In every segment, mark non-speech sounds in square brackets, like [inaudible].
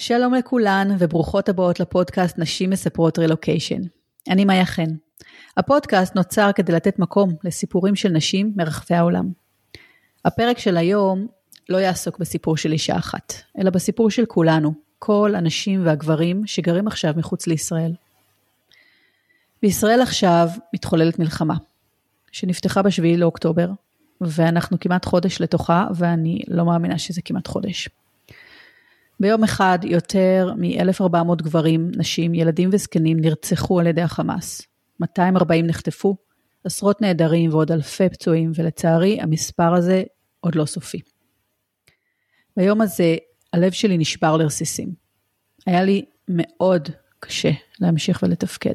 שלום לכולן וברוכות הבאות לפודקאסט נשים מספרות רילוקיישן. אני מאיה חן. הפודקאסט נוצר כדי לתת מקום לסיפורים של נשים מרחבי העולם. הפרק של היום לא יעסוק בסיפור של אישה אחת, אלא בסיפור של כולנו, כל הנשים והגברים שגרים עכשיו מחוץ לישראל. בישראל עכשיו מתחוללת מלחמה, שנפתחה ב-7 לאוקטובר, ואנחנו כמעט חודש לתוכה, ואני לא מאמינה שזה כמעט חודש. ביום אחד יותר מ-1,400 גברים, נשים, ילדים וזקנים נרצחו על ידי החמאס. 240 נחטפו, עשרות נעדרים ועוד אלפי פצועים, ולצערי המספר הזה עוד לא סופי. ביום הזה הלב שלי נשבר לרסיסים. היה לי מאוד קשה להמשיך ולתפקד.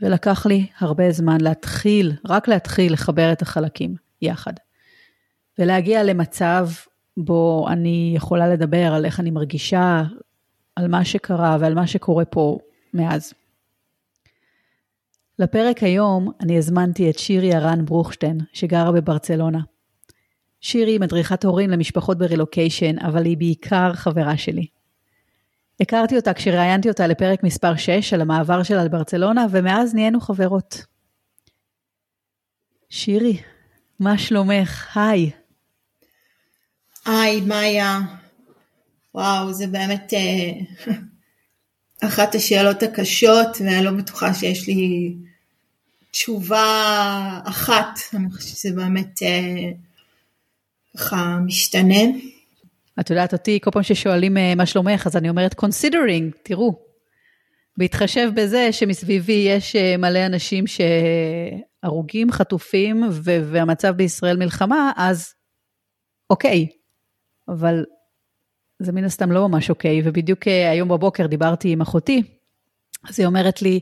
ולקח לי הרבה זמן להתחיל, רק להתחיל לחבר את החלקים יחד. ולהגיע למצב בו אני יכולה לדבר על איך אני מרגישה, על מה שקרה ועל מה שקורה פה מאז. לפרק היום אני הזמנתי את שירי הרן ברוכשטיין, שגרה בברצלונה. שירי היא מדריכת הורים למשפחות ברילוקיישן, אבל היא בעיקר חברה שלי. הכרתי אותה כשראיינתי אותה לפרק מספר 6 על המעבר שלה לברצלונה, ומאז נהיינו חברות. שירי, מה שלומך? היי. היי, מאיה. וואו, זה באמת אה, [laughs] אחת השאלות הקשות, ואני לא בטוחה שיש לי תשובה אחת. אני חושבת שזה באמת אה, ככה משתנה. את יודעת אותי, כל פעם ששואלים אה, מה שלומך, אז אני אומרת considering, תראו. בהתחשב בזה שמסביבי יש מלא אנשים שהרוגים, חטופים, והמצב בישראל מלחמה, אז אוקיי, אבל זה מן הסתם לא ממש אוקיי, ובדיוק אה, היום בבוקר דיברתי עם אחותי, אז היא אומרת לי,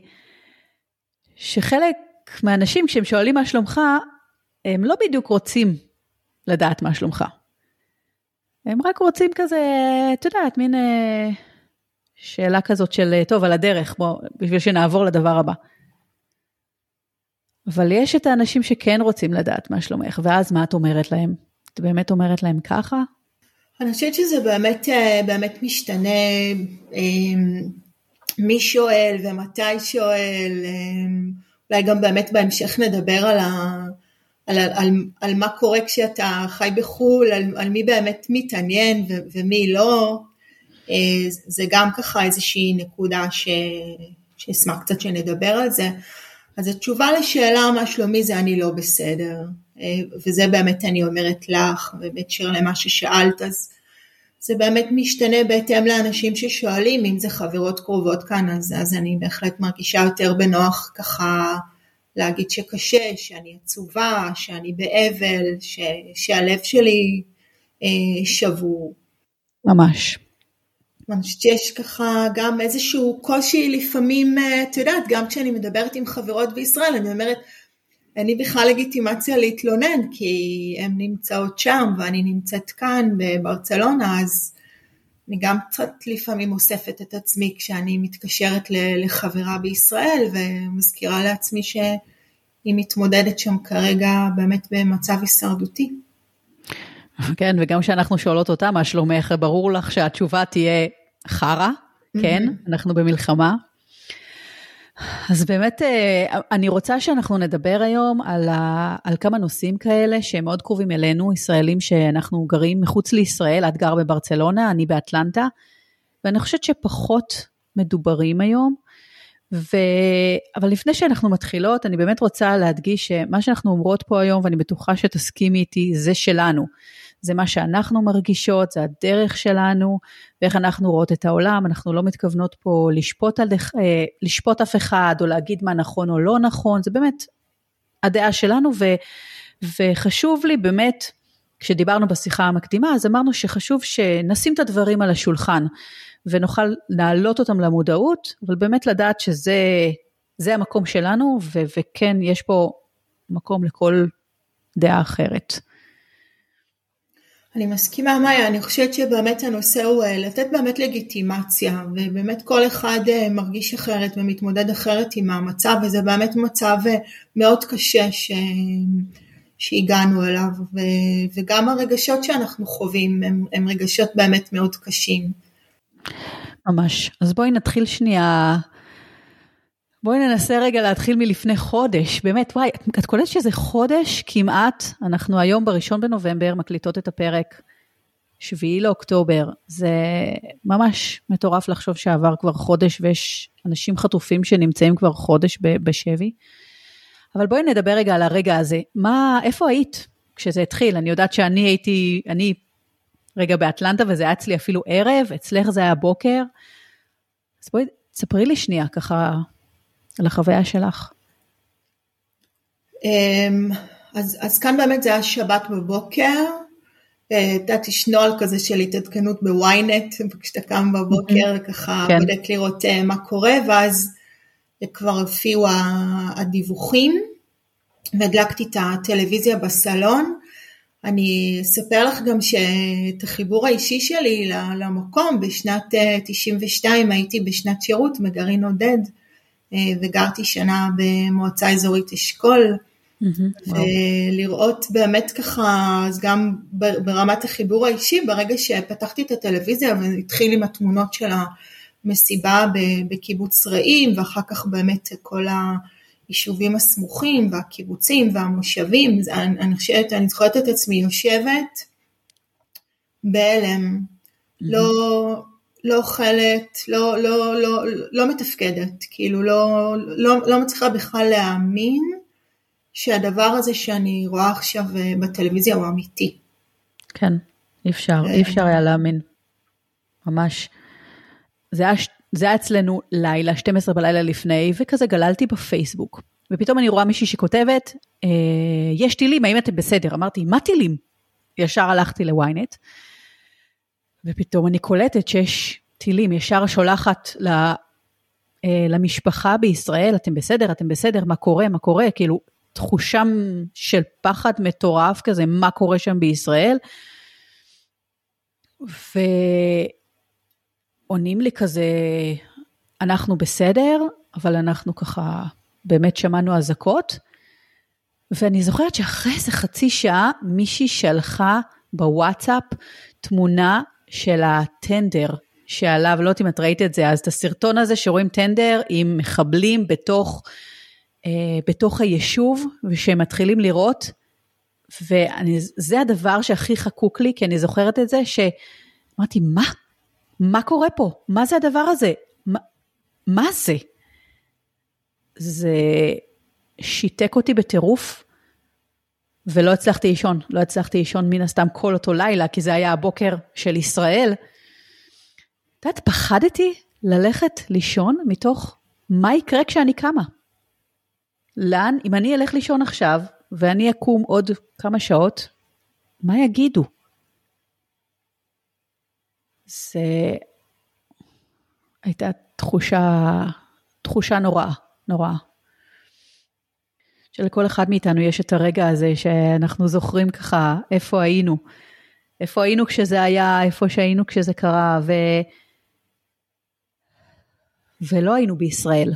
שחלק מהאנשים כשהם שואלים מה שלומך, הם לא בדיוק רוצים לדעת מה שלומך. הם רק רוצים כזה, את יודעת, מין אה, שאלה כזאת של, אה, טוב, על הדרך, בוא, בשביל שנעבור לדבר הבא. אבל יש את האנשים שכן רוצים לדעת מה שלומך, ואז מה את אומרת להם? את באמת אומרת להם ככה? אני חושבת שזה באמת, אה, באמת משתנה אמ, מי שואל ומתי שואל, אמ, אולי גם באמת בהמשך נדבר על, ה, על, על, על מה קורה כשאתה חי בחו"ל, על, על מי באמת מתעניין ו, ומי לא, אה, זה גם ככה איזושהי נקודה ש, שאשמח קצת שנדבר על זה. אז התשובה לשאלה מה שלומי זה אני לא בסדר. אה, וזה באמת אני אומרת לך, ובהקשר למה ששאלת, אז זה באמת משתנה בהתאם לאנשים ששואלים, אם זה חברות קרובות כאן, אז, אז אני בהחלט מרגישה יותר בנוח ככה להגיד שקשה, שאני עצובה, שאני באבל, ש, שהלב שלי אה, שבור. ממש. אני חושבת שיש ככה גם איזשהו קושי לפעמים, אה, את יודעת, גם כשאני מדברת עם חברות בישראל, אני אומרת, אין לי בכלל לגיטימציה להתלונן, כי הן נמצאות שם ואני נמצאת כאן בברצלונה, אז אני גם קצת לפעמים אוספת את עצמי כשאני מתקשרת לחברה בישראל ומזכירה לעצמי שהיא מתמודדת שם כרגע באמת במצב הישרדותי. כן, וגם כשאנחנו שואלות אותה מה שלומך, ברור לך שהתשובה תהיה חרא, כן, אנחנו במלחמה, אז באמת, אה, אני רוצה שאנחנו נדבר היום על, ה, על כמה נושאים כאלה שהם מאוד קרובים אלינו, ישראלים שאנחנו גרים מחוץ לישראל, את גר בברצלונה, אני באטלנטה, ואני חושבת שפחות מדוברים היום. ו... אבל לפני שאנחנו מתחילות, אני באמת רוצה להדגיש שמה שאנחנו אומרות פה היום, ואני בטוחה שתסכימי איתי, זה שלנו. זה מה שאנחנו מרגישות, זה הדרך שלנו, ואיך אנחנו רואות את העולם. אנחנו לא מתכוונות פה לשפוט, על, אה, לשפוט אף אחד, או להגיד מה נכון או לא נכון, זה באמת הדעה שלנו, ו, וחשוב לי באמת, כשדיברנו בשיחה המקדימה, אז אמרנו שחשוב שנשים את הדברים על השולחן, ונוכל להעלות אותם למודעות, אבל באמת לדעת שזה המקום שלנו, ו, וכן, יש פה מקום לכל דעה אחרת. אני מסכימה מאיה, אני חושבת שבאמת הנושא הוא אה, לתת באמת לגיטימציה ובאמת כל אחד אה, מרגיש אחרת ומתמודד אחרת עם המצב וזה באמת מצב אה, מאוד קשה ש... שהגענו אליו ו... וגם הרגשות שאנחנו חווים הם, הם רגשות באמת מאוד קשים. ממש. אז בואי נתחיל שנייה, בואי ננסה רגע להתחיל מלפני חודש. באמת, וואי, את קולטת שזה חודש כמעט, אנחנו היום בראשון בנובמבר מקליטות את הפרק. שביעי לאוקטובר, זה ממש מטורף לחשוב שעבר כבר חודש ויש אנשים חטופים שנמצאים כבר חודש בשבי. אבל בואי נדבר רגע על הרגע הזה. מה, איפה היית כשזה התחיל? אני יודעת שאני הייתי, אני רגע באטלנטה וזה היה אצלי אפילו ערב, אצלך זה היה בוקר. אז בואי תספרי לי שנייה ככה על החוויה שלך. אמ, אז, אז כאן באמת זה היה שבת בבוקר, ידעתי יש נוהל כזה של התעדכנות בוויינט, כשאתה קם בבוקר וככה כן. בודק לראות אה, מה קורה, ואז כבר הופיעו הדיווחים, והדלקתי את הטלוויזיה בסלון. אני אספר לך גם שאת החיבור האישי שלי למקום, בשנת 92 אה, הייתי בשנת שירות בגרעין עודד, אה, וגרתי שנה במועצה אזורית אשכול. ולראות באמת ככה, אז גם ברמת החיבור האישי, ברגע שפתחתי את הטלוויזיה והתחיל עם התמונות של המסיבה בקיבוץ רעים, ואחר כך באמת כל היישובים הסמוכים והקיבוצים והמושבים, אני, חושבת, אני זוכרת את עצמי יושבת בהלם. לא, לא אוכלת, לא, לא, לא, לא מתפקדת, כאילו לא, לא, לא מצליחה בכלל להאמין שהדבר הזה שאני רואה עכשיו אה, בטלוויזיה הוא אמיתי. כן, אי אפשר, אי אפשר היה להאמין. ממש. זה היה, זה היה אצלנו לילה, 12 בלילה לפני, וכזה גללתי בפייסבוק. ופתאום אני רואה מישהי שכותבת, אה, יש טילים, האם אתם בסדר? אמרתי, מה טילים? ישר הלכתי לוויינט, ופתאום אני קולטת שיש טילים, ישר שולחת ל, אה, למשפחה בישראל, אתם בסדר, אתם בסדר, מה קורה, מה קורה, כאילו, תחושה של פחד מטורף כזה, מה קורה שם בישראל. ועונים לי כזה, אנחנו בסדר, אבל אנחנו ככה, באמת שמענו אזעקות. ואני זוכרת שאחרי איזה חצי שעה מישהי שלחה בוואטסאפ תמונה של הטנדר שעליו, לא יודעת אם את ראית את זה, אז את הסרטון הזה שרואים טנדר עם מחבלים בתוך אה, בתוך היישוב, ושהם מתחילים לראות, וזה הדבר שהכי חקוק לי, כי אני זוכרת את זה, שאמרתי, מה? מה קורה פה? מה זה הדבר הזה? מה, מה זה? זה שיתק אותי בטירוף, ולא הצלחתי לישון. לא הצלחתי לישון מן הסתם כל אותו לילה, כי זה היה הבוקר של ישראל. את יודעת, פחדתי ללכת לישון מתוך מה יקרה כשאני קמה. לאן, אם אני אלך לישון עכשיו, ואני אקום עוד כמה שעות, מה יגידו? זה הייתה תחושה, תחושה נוראה, נוראה. שלכל אחד מאיתנו יש את הרגע הזה שאנחנו זוכרים ככה איפה היינו. איפה היינו כשזה היה, איפה שהיינו כשזה קרה, ו... ולא היינו בישראל.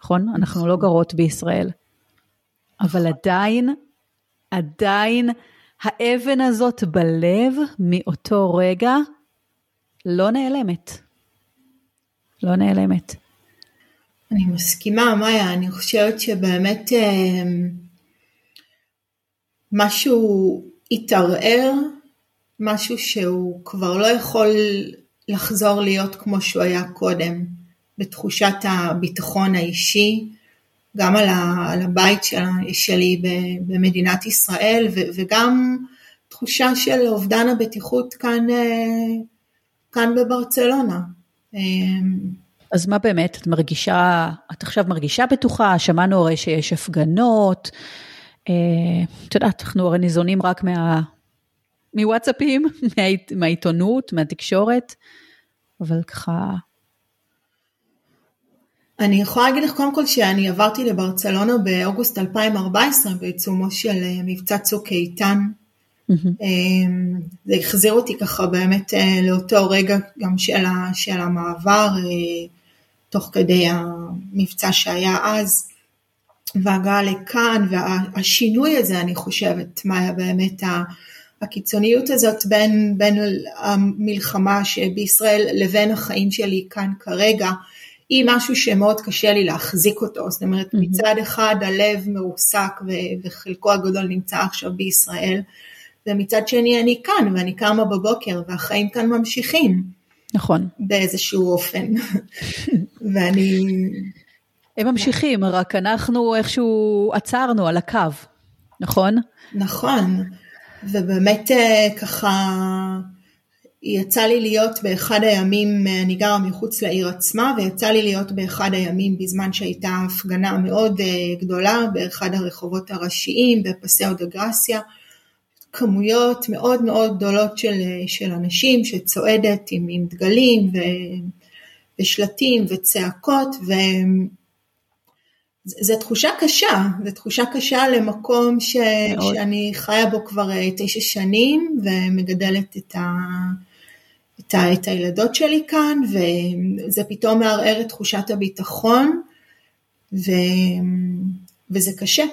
נכון? אנחנו לא גרות בישראל. אבל עדיין, עדיין האבן הזאת בלב מאותו רגע לא נעלמת. לא נעלמת. אני מסכימה, מאיה, אני חושבת שבאמת אה, משהו התערער, משהו שהוא כבר לא יכול לחזור להיות כמו שהוא היה קודם. בתחושת הביטחון האישי, גם על, הבית של, שלי במדינת ישראל וגם תחושה של אובדן הבטיחות כאן, אה, כאן בברצלונה. אז מה באמת, את מרגישה, את עכשיו מרגישה בטוחה? שמענו הרי שיש הפגנות. אה, את יודעת, אנחנו הרי ניזונים רק מה, מוואטסאפים, [laughs] מהעיתונות, מהתקשורת, אבל ככה, אני יכולה להגיד לך קודם כל שאני עברתי לברצלונה באוגוסט 2014 בעיצומו של אה, מבצע צוק איתן. Mm-hmm. זה החזיר אותי ככה באמת אה, לאותו רגע גם של, ה, של המעבר, אה, תוך כדי המבצע שהיה אז, והגעה לכאן, והשינוי הזה אני חושבת, מה היה באמת הקיצוניות הזאת בין, בין המלחמה שבישראל לבין החיים שלי כאן כרגע, היא משהו שמאוד קשה לי להחזיק אותו, זאת אומרת mm-hmm. מצד אחד הלב מרוסק וחלקו הגדול נמצא עכשיו בישראל, ומצד שני אני כאן ואני קמה בבוקר והחיים כאן ממשיכים. נכון. באיזשהו אופן. [laughs] ואני... הם ממשיכים, רק אנחנו איכשהו עצרנו על הקו, נכון? נכון, ובאמת אה, ככה יצא לי להיות באחד הימים, אני גרה מחוץ לעיר עצמה, ויצא לי להיות באחד הימים בזמן שהייתה הפגנה מאוד אה, גדולה באחד הרחובות הראשיים בפסאו דה גרסיה. כמויות מאוד מאוד גדולות של, של אנשים שצועדת עם, עם דגלים ו, ושלטים וצעקות וזו תחושה קשה, זו תחושה קשה למקום ש, שאני חיה בו כבר אה, תשע שנים ומגדלת את, ה, את, ה, את הילדות שלי כאן וזה פתאום מערער את תחושת הביטחון ו, וזה קשה.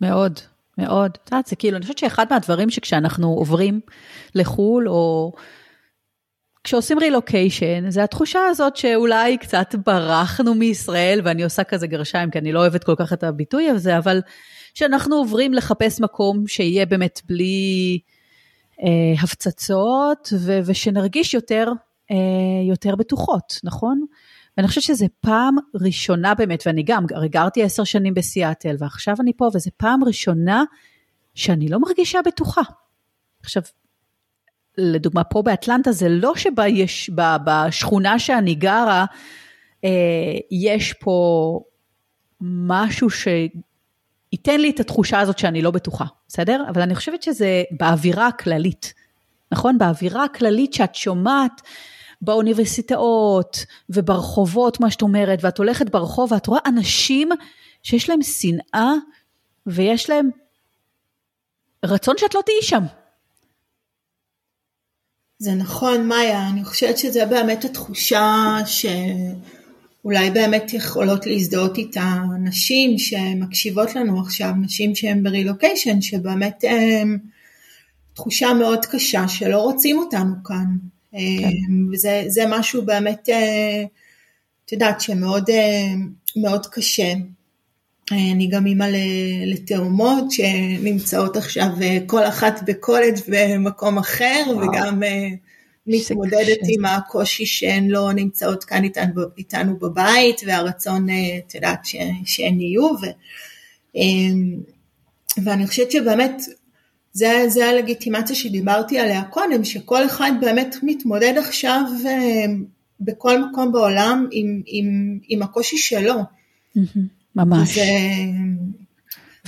מאוד, מאוד. את יודעת, זה כאילו, אני חושבת שאחד מהדברים שכשאנחנו עוברים לחו"ל, או כשעושים רילוקיישן, זה התחושה הזאת שאולי קצת ברחנו מישראל, ואני עושה כזה גרשיים, כי אני לא אוהבת כל כך את הביטוי הזה, אבל שאנחנו עוברים לחפש מקום שיהיה באמת בלי אה, הפצצות, ו- ושנרגיש יותר, אה, יותר בטוחות, נכון? ואני חושבת שזו פעם ראשונה באמת, ואני גם, הרי גרתי עשר שנים בסיאטל, ועכשיו אני פה, וזו פעם ראשונה שאני לא מרגישה בטוחה. עכשיו, לדוגמה, פה באטלנטה זה לא שיש, בשכונה שאני גרה, אה, יש פה משהו שייתן לי את התחושה הזאת שאני לא בטוחה, בסדר? אבל אני חושבת שזה באווירה הכללית, נכון? באווירה הכללית שאת שומעת, באוניברסיטאות וברחובות, מה שאת אומרת, ואת הולכת ברחוב ואת רואה אנשים שיש להם שנאה ויש להם רצון שאת לא תהיי שם. זה נכון, מאיה, אני חושבת שזה באמת התחושה שאולי באמת יכולות להזדהות איתה נשים שמקשיבות לנו עכשיו, נשים שהן ברילוקיישן, שבאמת הם, תחושה מאוד קשה שלא רוצים אותנו כאן. כן. וזה משהו באמת, אה, את יודעת, שמאוד אה, מאוד קשה. אה, אני גם אימא לתאומות שנמצאות עכשיו כל אחת בקולג' במקום אחר וואו. וגם מתמודדת עם הקושי שהן לא נמצאות כאן איתנו, איתנו בבית והרצון, את יודעת, שהן יהיו. ו, ואני חושבת שבאמת זה, זה הלגיטימציה שדיברתי עליה קודם, שכל אחד באמת מתמודד עכשיו אה, בכל מקום בעולם עם, עם, עם הקושי שלו. ממש. זה...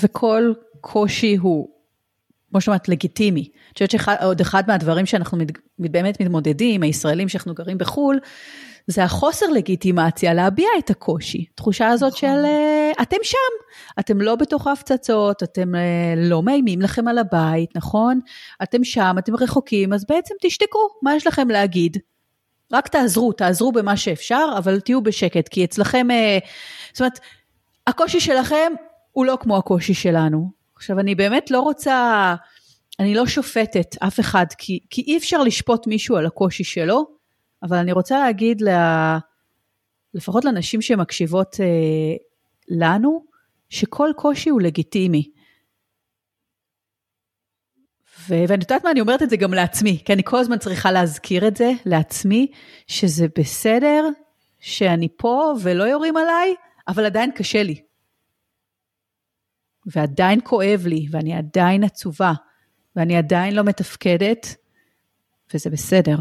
וכל קושי הוא, כמו שאומרת, לגיטימי. אני חושבת שעוד אחד מהדברים שאנחנו מת, באמת מתמודדים, הישראלים שאנחנו גרים בחו"ל, זה החוסר לגיטימציה להביע את הקושי. תחושה הזאת נכון. של אה, אתם שם, אתם לא בתוך ההפצצות, אתם אה, לא מאיימים לכם על הבית, נכון? אתם שם, אתם רחוקים, אז בעצם תשתקו, מה יש לכם להגיד? רק תעזרו, תעזרו במה שאפשר, אבל תהיו בשקט, כי אצלכם, אה, זאת אומרת, הקושי שלכם הוא לא כמו הקושי שלנו. עכשיו, אני באמת לא רוצה, אני לא שופטת אף אחד, כי, כי אי אפשר לשפוט מישהו על הקושי שלו, אבל אני רוצה להגיד, לה, לפחות לנשים שמקשיבות אה, לנו, שכל קושי הוא לגיטימי. ו- ואני יודעת מה, אני אומרת את זה גם לעצמי, כי אני כל הזמן צריכה להזכיר את זה לעצמי, שזה בסדר שאני פה ולא יורים עליי, אבל עדיין קשה לי. ועדיין כואב לי, ואני עדיין עצובה, ואני עדיין לא מתפקדת, וזה בסדר.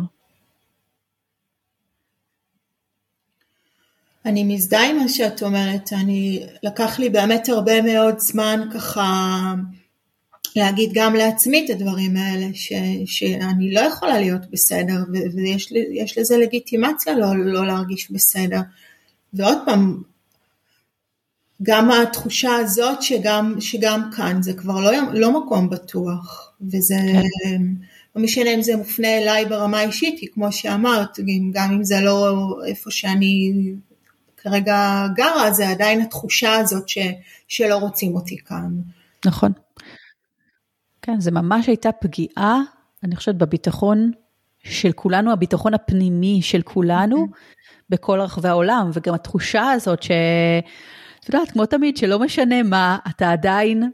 אני מזדהה עם מה שאת אומרת, אני, לקח לי באמת הרבה מאוד זמן ככה להגיד גם לעצמי את הדברים האלה, ש, שאני לא יכולה להיות בסדר, ויש לזה לגיטימציה לא, לא להרגיש בסדר. ועוד פעם, גם התחושה הזאת שגם, שגם כאן זה כבר לא, לא מקום בטוח, וזה... כן. לא משנה אם זה מופנה אליי ברמה האישית, כי כמו שאמרת, גם אם זה לא איפה שאני כרגע גרה, זה עדיין התחושה הזאת ש, שלא רוצים אותי כאן. נכון. כן, זה ממש הייתה פגיעה, אני חושבת, בביטחון של כולנו, הביטחון הפנימי של כולנו mm-hmm. בכל רחבי העולם, וגם התחושה הזאת ש... את יודעת, כמו תמיד, שלא משנה מה, אתה עדיין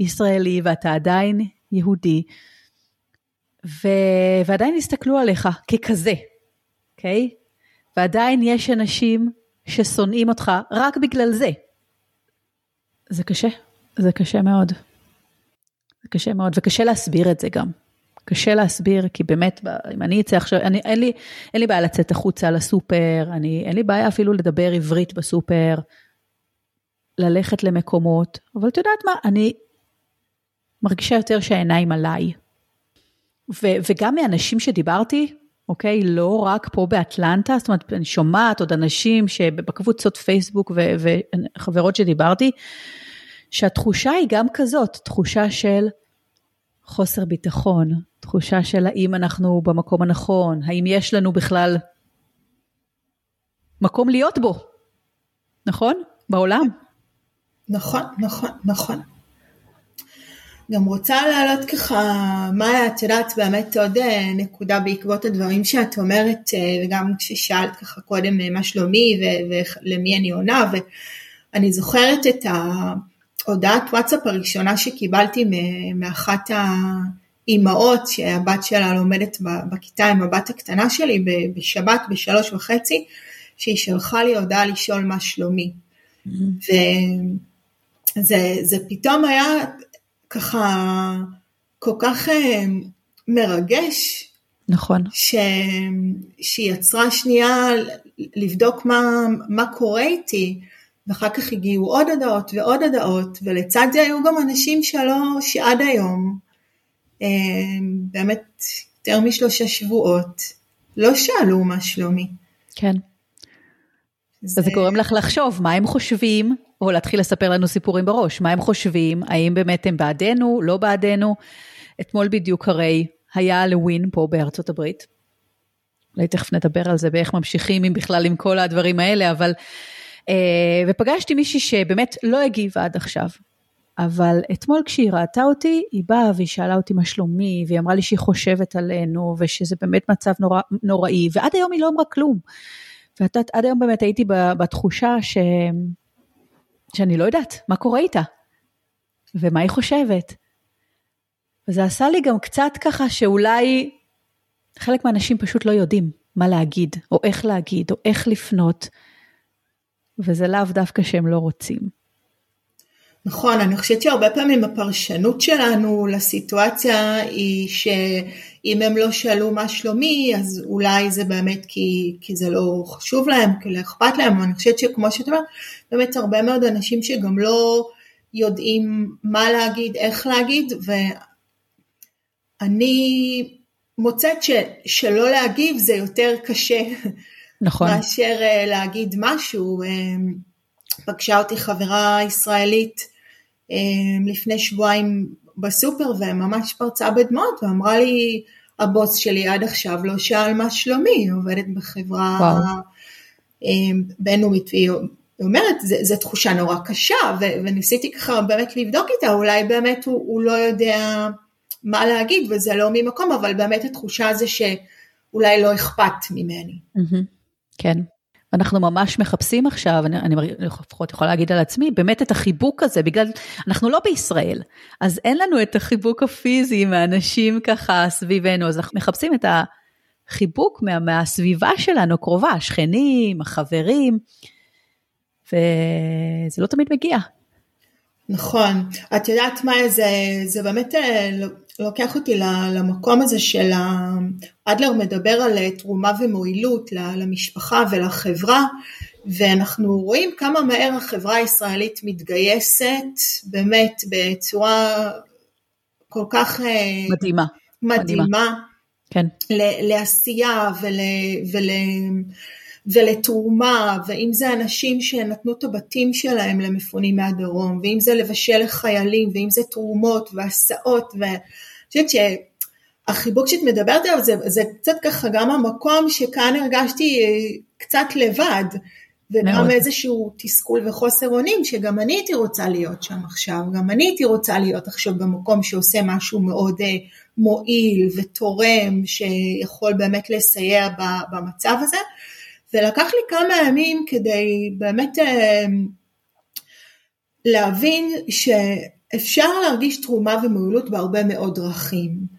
ישראלי ואתה עדיין יהודי, ו... ועדיין יסתכלו עליך ככזה, אוקיי? Okay? ועדיין יש אנשים ששונאים אותך רק בגלל זה. זה קשה, זה קשה מאוד. זה קשה מאוד, וקשה להסביר את זה גם. קשה להסביר, כי באמת, אם אני אצא עכשיו, אני, אין, לי, אין לי בעיה לצאת החוצה לסופר, אני, אין לי בעיה אפילו לדבר עברית בסופר, ללכת למקומות, אבל את יודעת מה, אני מרגישה יותר שהעיניים עליי. ו, וגם מאנשים שדיברתי, אוקיי? לא רק פה באטלנטה, זאת אומרת, אני שומעת עוד אנשים שבקבוצות פייסבוק ו- וחברות שדיברתי, שהתחושה היא גם כזאת, תחושה של חוסר ביטחון, תחושה של האם אנחנו במקום הנכון, האם יש לנו בכלל מקום להיות בו, נכון? בעולם. נכון, נכון, נכון. גם רוצה להעלות ככה, מאיה, את יודעת באמת עוד אה, נקודה בעקבות הדברים שאת אומרת, אה, וגם כששאלת ככה קודם אה, מה שלומי ולמי אני עונה, ואני זוכרת את ההודעת וואטסאפ הראשונה שקיבלתי מאחת האימהות שהבת שלה לומדת בכיתה עם הבת הקטנה שלי בשבת בשלוש וחצי, שהיא שלחה לי הודעה לשאול מה שלומי. Mm-hmm. וזה פתאום היה ככה כל כך אה, מרגש. נכון. ש... שהיא יצרה שנייה לבדוק מה, מה קורה איתי, ואחר כך הגיעו עוד הודעות ועוד הודעות, ולצד זה היו גם אנשים שלא, שעד היום, אה, באמת יותר משלושה שבועות, לא שאלו מה שלומי. כן. זה... וזה גורם לך לחשוב מה הם חושבים, או להתחיל לספר לנו סיפורים בראש, מה הם חושבים, האם באמת הם בעדנו, לא בעדנו. אתמול בדיוק הרי היה הלווין פה בארצות הברית. אולי תכף נדבר על זה, באיך ממשיכים, אם בכלל עם כל הדברים האלה, אבל... אה, ופגשתי מישהי שבאמת לא הגיבה עד עכשיו. אבל אתמול כשהיא ראתה אותי, היא באה והיא שאלה אותי מה שלומי, והיא אמרה לי שהיא חושבת עלינו, ושזה באמת מצב נורא, נוראי, ועד היום היא לא אמרה כלום. ואת יודעת, עד היום באמת הייתי בתחושה ש... שאני לא יודעת מה קורה איתה, ומה היא חושבת. וזה עשה לי גם קצת ככה שאולי חלק מהאנשים פשוט לא יודעים מה להגיד, או איך להגיד, או איך לפנות, וזה לאו דווקא שהם לא רוצים. נכון, אני חושבת שהרבה פעמים הפרשנות שלנו לסיטואציה היא שאם הם לא שאלו מה שלומי, אז אולי זה באמת כי, כי זה לא חשוב להם, כי לא אכפת להם, אני חושבת שכמו שאת אומרת, באמת הרבה מאוד אנשים שגם לא יודעים מה להגיד, איך להגיד, ואני מוצאת ש, שלא להגיב זה יותר קשה. נכון. מאשר אה, להגיד משהו. אה, פגשה אותי חברה ישראלית לפני שבועיים בסופר וממש פרצה בדמעות ואמרה לי, הבוס שלי עד עכשיו לא שאל מה שלומי, היא עובדת בחברה אמ, בינלאומית והיא אומרת, זו תחושה נורא קשה ו- וניסיתי ככה באמת לבדוק איתה, אולי באמת הוא, הוא לא יודע מה להגיד וזה לא ממקום, אבל באמת התחושה זה שאולי לא אכפת ממני. Mm-hmm. כן. אנחנו ממש מחפשים עכשיו, אני, אני לפחות יכולה להגיד על עצמי, באמת את החיבוק הזה, בגלל, אנחנו לא בישראל, אז אין לנו את החיבוק הפיזי מהאנשים ככה סביבנו, אז אנחנו מחפשים את החיבוק מה, מהסביבה שלנו, קרובה, השכנים, החברים, וזה לא תמיד מגיע. נכון, את יודעת מה, זה, זה באמת אה, לוקח אותי למקום הזה של אדלר מדבר על אה, תרומה ומועילות למשפחה ולחברה ואנחנו רואים כמה מהר החברה הישראלית מתגייסת באמת בצורה כל כך אה, מדהימה, מדהימה, מדהימה כן. לעשייה ול, ול, ולתרומה, ואם זה אנשים שנתנו את הבתים שלהם למפונים מהדרום, ואם זה לבשל לחיילים, ואם זה תרומות והסעות, ואני חושבת שהחיבוק שאת מדברת עליו זה, זה קצת ככה גם המקום שכאן הרגשתי קצת לבד, וגם מאוד. איזשהו תסכול וחוסר אונים שגם אני הייתי רוצה להיות שם עכשיו, גם אני הייתי רוצה להיות עכשיו במקום שעושה משהו מאוד אה, מועיל ותורם שיכול באמת לסייע במצב הזה ולקח לי כמה ימים כדי באמת אה, להבין שאפשר להרגיש תרומה ומועילות בהרבה מאוד דרכים.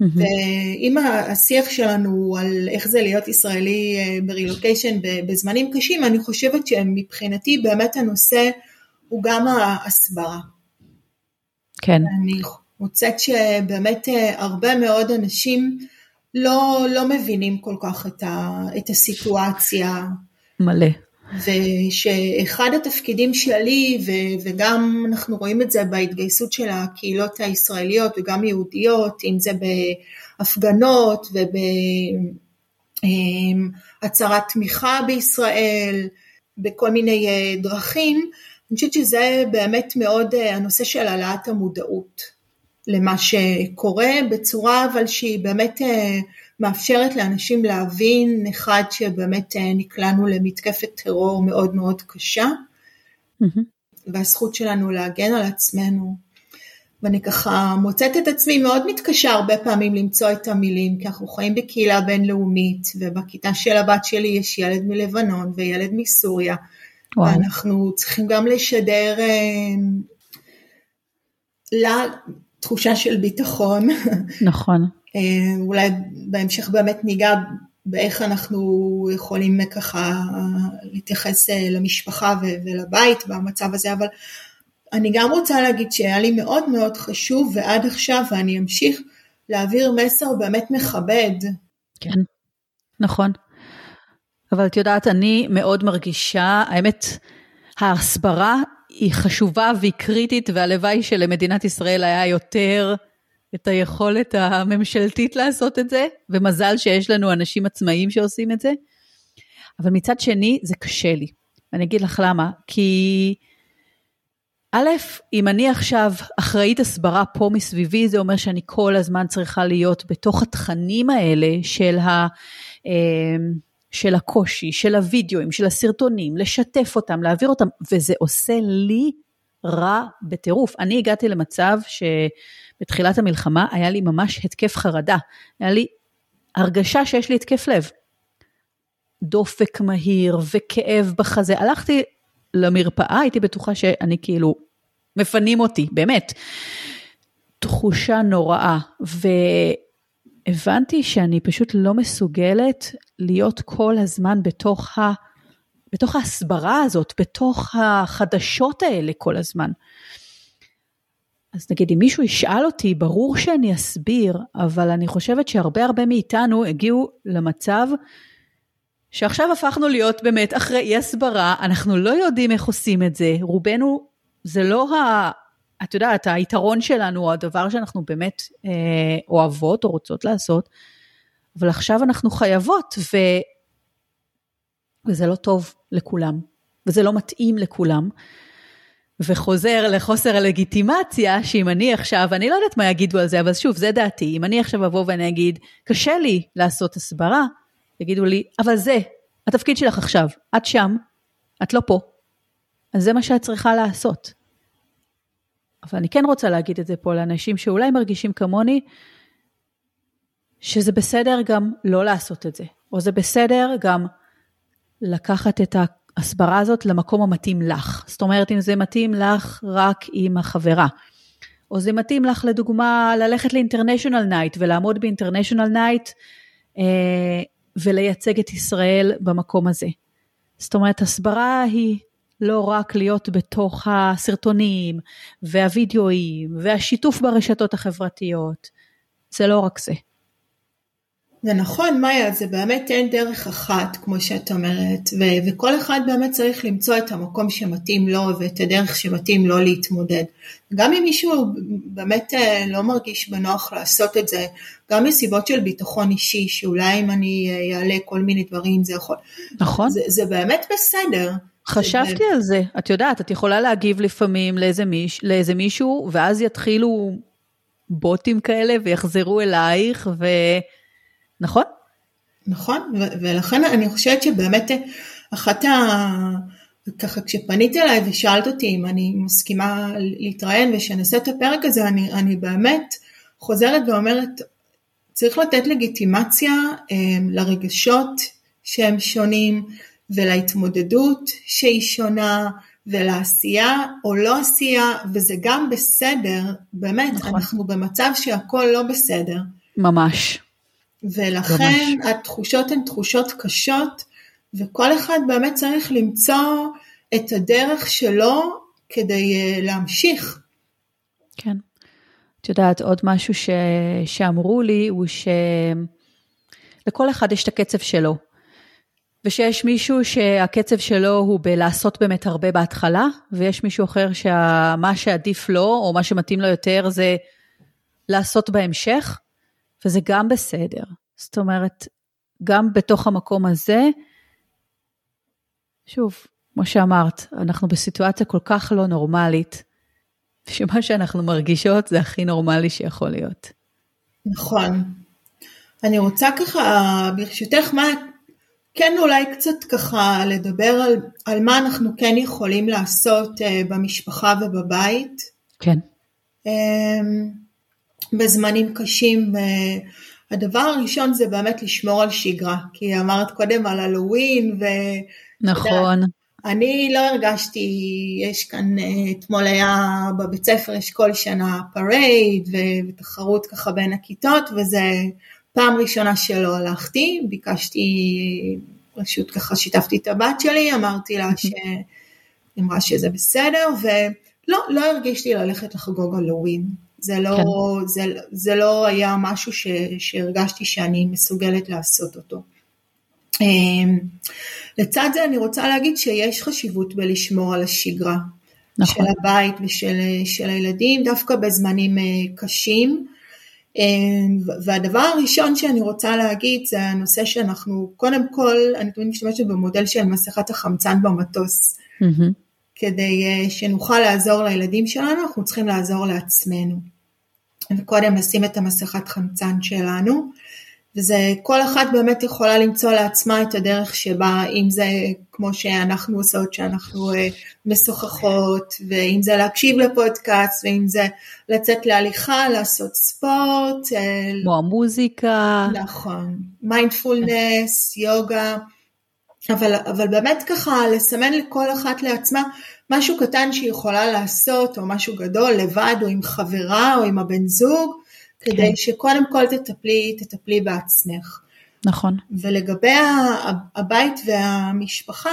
ואם השיח שלנו על איך זה להיות ישראלי אה, ברילוקיישן בזמנים קשים, אני חושבת שמבחינתי באמת הנושא הוא גם ההסברה. כן. אני מוצאת שבאמת אה, הרבה מאוד אנשים לא, לא מבינים כל כך את, ה, את הסיטואציה. מלא. ושאחד התפקידים שלי, ו, וגם אנחנו רואים את זה בהתגייסות של הקהילות הישראליות וגם יהודיות, אם זה בהפגנות ובהצהרת תמיכה בישראל, בכל מיני אה, דרכים, אני חושבת שזה באמת מאוד אה, הנושא של העלאת המודעות למה שקורה בצורה אבל שהיא באמת אה, מאפשרת לאנשים להבין, אחד שבאמת אה, נקלענו למתקפת טרור מאוד מאוד קשה, mm-hmm. והזכות שלנו להגן על עצמנו. ואני ככה מוצאת את עצמי מאוד מתקשה הרבה פעמים למצוא את המילים, כי אנחנו חיים בקהילה בינלאומית, ובכיתה של הבת שלי יש ילד מלבנון וילד מסוריה, וואו. ואנחנו צריכים גם לשדר אה, לה תחושה של ביטחון. נכון. אה, אולי בהמשך באמת ניגע באיך אנחנו יכולים ככה להתייחס אה, למשפחה ולבית במצב הזה, אבל אני גם רוצה להגיד שהיה לי מאוד מאוד חשוב ועד עכשיו ואני אמשיך להעביר מסר באמת מכבד. כן, נכון. אבל את יודעת, אני מאוד מרגישה, האמת, ההסברה היא חשובה והיא קריטית והלוואי שלמדינת ישראל היה יותר את היכולת הממשלתית לעשות את זה, ומזל שיש לנו אנשים עצמאיים שעושים את זה. אבל מצד שני, זה קשה לי. ואני אגיד לך למה. כי א', אם אני עכשיו אחראית הסברה פה מסביבי, זה אומר שאני כל הזמן צריכה להיות בתוך התכנים האלה של, ה, אמ, של הקושי, של הוידאוים, של הסרטונים, לשתף אותם, להעביר אותם, וזה עושה לי רע בטירוף. אני הגעתי למצב ש... בתחילת המלחמה היה לי ממש התקף חרדה, היה לי הרגשה שיש לי התקף לב. דופק מהיר וכאב בחזה. הלכתי למרפאה, הייתי בטוחה שאני כאילו, מפנים אותי, באמת. תחושה נוראה, והבנתי שאני פשוט לא מסוגלת להיות כל הזמן בתוך, ה... בתוך ההסברה הזאת, בתוך החדשות האלה כל הזמן. אז נגיד אם מישהו ישאל אותי, ברור שאני אסביר, אבל אני חושבת שהרבה הרבה מאיתנו הגיעו למצב שעכשיו הפכנו להיות באמת אחראי הסברה, אנחנו לא יודעים איך עושים את זה, רובנו, זה לא. את יודעת, היתרון שלנו, או הדבר שאנחנו באמת אה, אוהבות או רוצות לעשות, אבל עכשיו אנחנו חייבות, ו... וזה לא טוב לכולם, וזה לא מתאים לכולם. וחוזר לחוסר הלגיטימציה, שאם אני עכשיו, אני לא יודעת מה יגידו על זה, אבל שוב, זה דעתי, אם אני עכשיו אבוא ואני אגיד, קשה לי לעשות הסברה, יגידו לי, אבל זה, התפקיד שלך עכשיו, את שם, את לא פה, אז זה מה שאת צריכה לעשות. אבל אני כן רוצה להגיד את זה פה לאנשים שאולי מרגישים כמוני, שזה בסדר גם לא לעשות את זה, או זה בסדר גם לקחת את. ההסברה הזאת למקום המתאים לך. זאת אומרת, אם זה מתאים לך רק עם החברה, או זה מתאים לך לדוגמה ללכת ל international night ולעמוד ב international night אה, ולייצג את ישראל במקום הזה. זאת אומרת, הסברה היא לא רק להיות בתוך הסרטונים והווידאוים והשיתוף ברשתות החברתיות, זה לא רק זה. זה נכון, מאיה, זה באמת אין דרך אחת, כמו שאת אומרת, ו- וכל אחד באמת צריך למצוא את המקום שמתאים לו ואת הדרך שמתאים לו להתמודד. גם אם מישהו באמת אה, לא מרגיש בנוח לעשות את זה, גם מסיבות של ביטחון אישי, שאולי אם אני אעלה כל מיני דברים זה יכול. נכון. זה, זה באמת בסדר. חשבתי זה... על זה, את יודעת, את יכולה להגיב לפעמים לאיזה, מיש, לאיזה מישהו, ואז יתחילו בוטים כאלה ויחזרו אלייך, ו... נכון? נכון, ולכן אני חושבת שבאמת אחת ה... ככה כשפנית אליי ושאלת אותי אם אני מסכימה להתראיין ושנעשה את הפרק הזה, אני, אני באמת חוזרת ואומרת, צריך לתת לגיטימציה אה, לרגשות שהם שונים ולהתמודדות שהיא שונה ולעשייה או לא עשייה, וזה גם בסדר, באמת, נכון. אנחנו במצב שהכל לא בסדר. ממש. ולכן ממש. התחושות הן תחושות קשות, וכל אחד באמת צריך למצוא את הדרך שלו כדי uh, להמשיך. כן. את יודעת, עוד משהו ש... שאמרו לי הוא שלכל אחד יש את הקצב שלו. ושיש מישהו שהקצב שלו הוא בלעשות באמת הרבה בהתחלה, ויש מישהו אחר שמה שעדיף לו, או מה שמתאים לו יותר, זה לעשות בהמשך, וזה גם בסדר. זאת אומרת, גם בתוך המקום הזה, שוב, כמו שאמרת, אנחנו בסיטואציה כל כך לא נורמלית, שמה שאנחנו מרגישות זה הכי נורמלי שיכול להיות. נכון. אני רוצה ככה, ברשותך, מה, כן אולי קצת ככה לדבר על, על מה אנחנו כן יכולים לעשות uh, במשפחה ובבית. כן. Um, בזמנים קשים. Uh, הדבר הראשון זה באמת לשמור על שגרה, כי אמרת קודם על הלואוין ו... נכון. אני לא הרגשתי, יש כאן, אה, אתמול היה בבית ספר, יש כל שנה parade ותחרות ככה בין הכיתות, וזה פעם ראשונה שלא הלכתי, ביקשתי, פשוט ככה שיתפתי את הבת שלי, אמרתי לה [laughs] שהיא אמרה שזה בסדר, ולא, לא הרגישתי ללכת לחגוג הלואוין. זה לא, כן. זה, זה לא היה משהו ש, שהרגשתי שאני מסוגלת לעשות אותו. אמ, לצד זה אני רוצה להגיד שיש חשיבות בלשמור על השגרה נכון. של הבית ושל הילדים, דווקא בזמנים אה, קשים. אמ, והדבר הראשון שאני רוצה להגיד זה הנושא שאנחנו, קודם כל, אני תמיד משתמשת במודל של מסכת החמצן במטוס. Mm-hmm. כדי אה, שנוכל לעזור לילדים שלנו, אנחנו צריכים לעזור לעצמנו. וקודם לשים את המסכת חמצן שלנו. וזה, כל אחת באמת יכולה למצוא לעצמה את הדרך שבה, אם זה כמו שאנחנו עושות, שאנחנו uh, משוחחות, ואם זה להקשיב לפודקאסט, ואם זה לצאת להליכה, לעשות ספורט. Uh, כמו המוזיקה. נכון, מיינדפולנס, יוגה, אבל, אבל באמת ככה לסמן לכל אחת לעצמה משהו קטן שהיא יכולה לעשות, או משהו גדול, לבד, או עם חברה, או עם הבן זוג, כדי כן. שקודם כל תטפלי, תטפלי בעצמך. נכון. ולגבי הבית והמשפחה,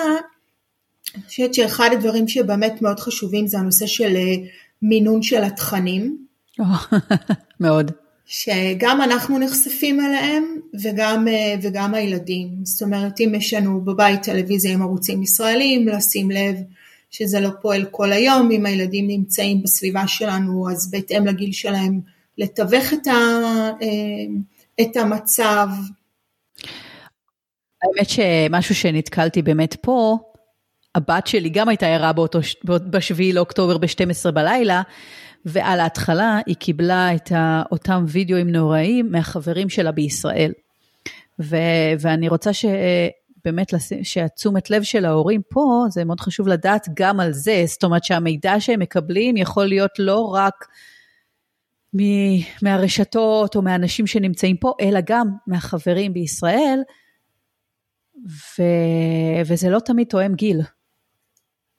אני חושבת שאחד הדברים שבאמת מאוד חשובים זה הנושא של אה, מינון של התכנים. [laughs] מאוד. שגם אנחנו נחשפים אליהם וגם, אה, וגם הילדים. זאת אומרת, אם יש לנו בבית טלוויזיה עם ערוצים ישראלים, לשים לב שזה לא פועל כל היום, אם הילדים נמצאים בסביבה שלנו, אז בהתאם לגיל שלהם לתווך את, ה, אה, את המצב. האמת שמשהו שנתקלתי באמת פה, הבת שלי גם הייתה ערה באותו, בשביעי לאוקטובר ב-12 בלילה, ועל ההתחלה היא קיבלה את אותם וידאוים נוראים מהחברים שלה בישראל. ו, ואני רוצה ש... באמת שהתשומת לב של ההורים פה, זה מאוד חשוב לדעת גם על זה, זאת אומרת שהמידע שהם מקבלים יכול להיות לא רק מהרשתות או מהאנשים שנמצאים פה, אלא גם מהחברים בישראל, ו... וזה לא תמיד תואם גיל.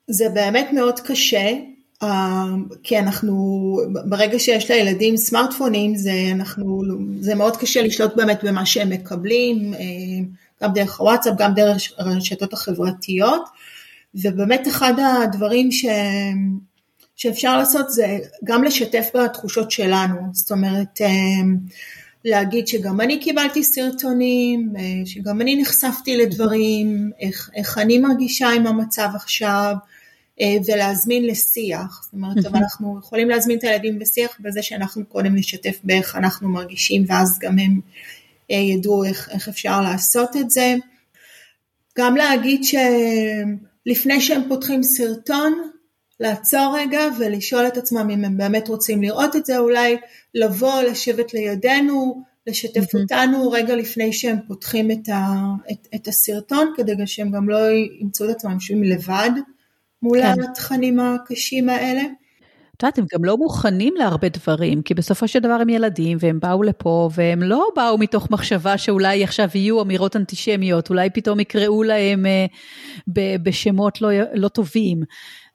זה באמת מאוד קשה, אה, כי אנחנו, ברגע שיש לילדים סמארטפונים, זה, אנחנו, זה מאוד קשה לשלוט באמת במה שהם מקבלים, אה, גם דרך הוואטסאפ, גם דרך הרשתות החברתיות, ובאמת אחד הדברים שהם, שאפשר לעשות זה גם לשתף בתחושות שלנו, זאת אומרת אמ, להגיד שגם אני קיבלתי סרטונים, אה, שגם אני נחשפתי לדברים, איך, איך אני מרגישה עם המצב עכשיו, אה, ולהזמין לשיח, זאת אומרת, אבל אנחנו יכולים להזמין את הילדים לשיח בזה שאנחנו קודם נשתף באיך אנחנו מרגישים, ואז גם הם אה, ידעו איך, איך אפשר לעשות את זה. גם להגיד שלפני שהם פותחים סרטון, לעצור רגע ולשאול את עצמם אם הם באמת רוצים לראות את זה, אולי לבוא, לשבת לידינו לשתף אותנו רגע לפני שהם פותחים את, ה, את, את הסרטון, כדי שהם גם לא ימצאו את עצמם יושבים לבד מול כן. התכנים הקשים האלה. את יודעת, הם גם לא מוכנים להרבה דברים, כי בסופו של דבר הם ילדים, והם באו לפה, והם לא באו מתוך מחשבה שאולי עכשיו יהיו אמירות אנטישמיות, אולי פתאום יקראו להם אה, ב- בשמות לא, לא טובים.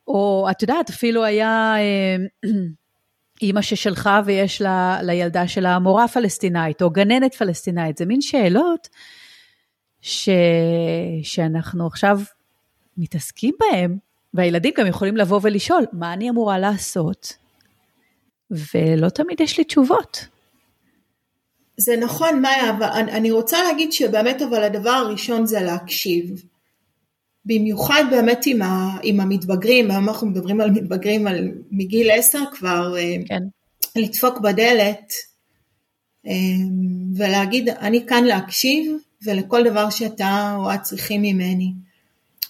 או את יודעת, אפילו היה אה, [clears throat] אימא ששלחה ויש לה, לילדה שלה מורה פלסטינאית, או גננת פלסטינאית, זה מין שאלות ש, שאנחנו עכשיו מתעסקים בהן, והילדים גם יכולים לבוא ולשאול, מה אני אמורה לעשות? ולא תמיד יש לי תשובות. זה נכון, מאיה, אבל אני רוצה להגיד שבאמת אבל הדבר הראשון זה להקשיב. במיוחד באמת עם, ה, עם המתבגרים, היום אנחנו מדברים על מתבגרים על, מגיל עשר כבר, אה, כן. לדפוק בדלת אה, ולהגיד אני כאן להקשיב ולכל דבר שאתה או את צריכים ממני.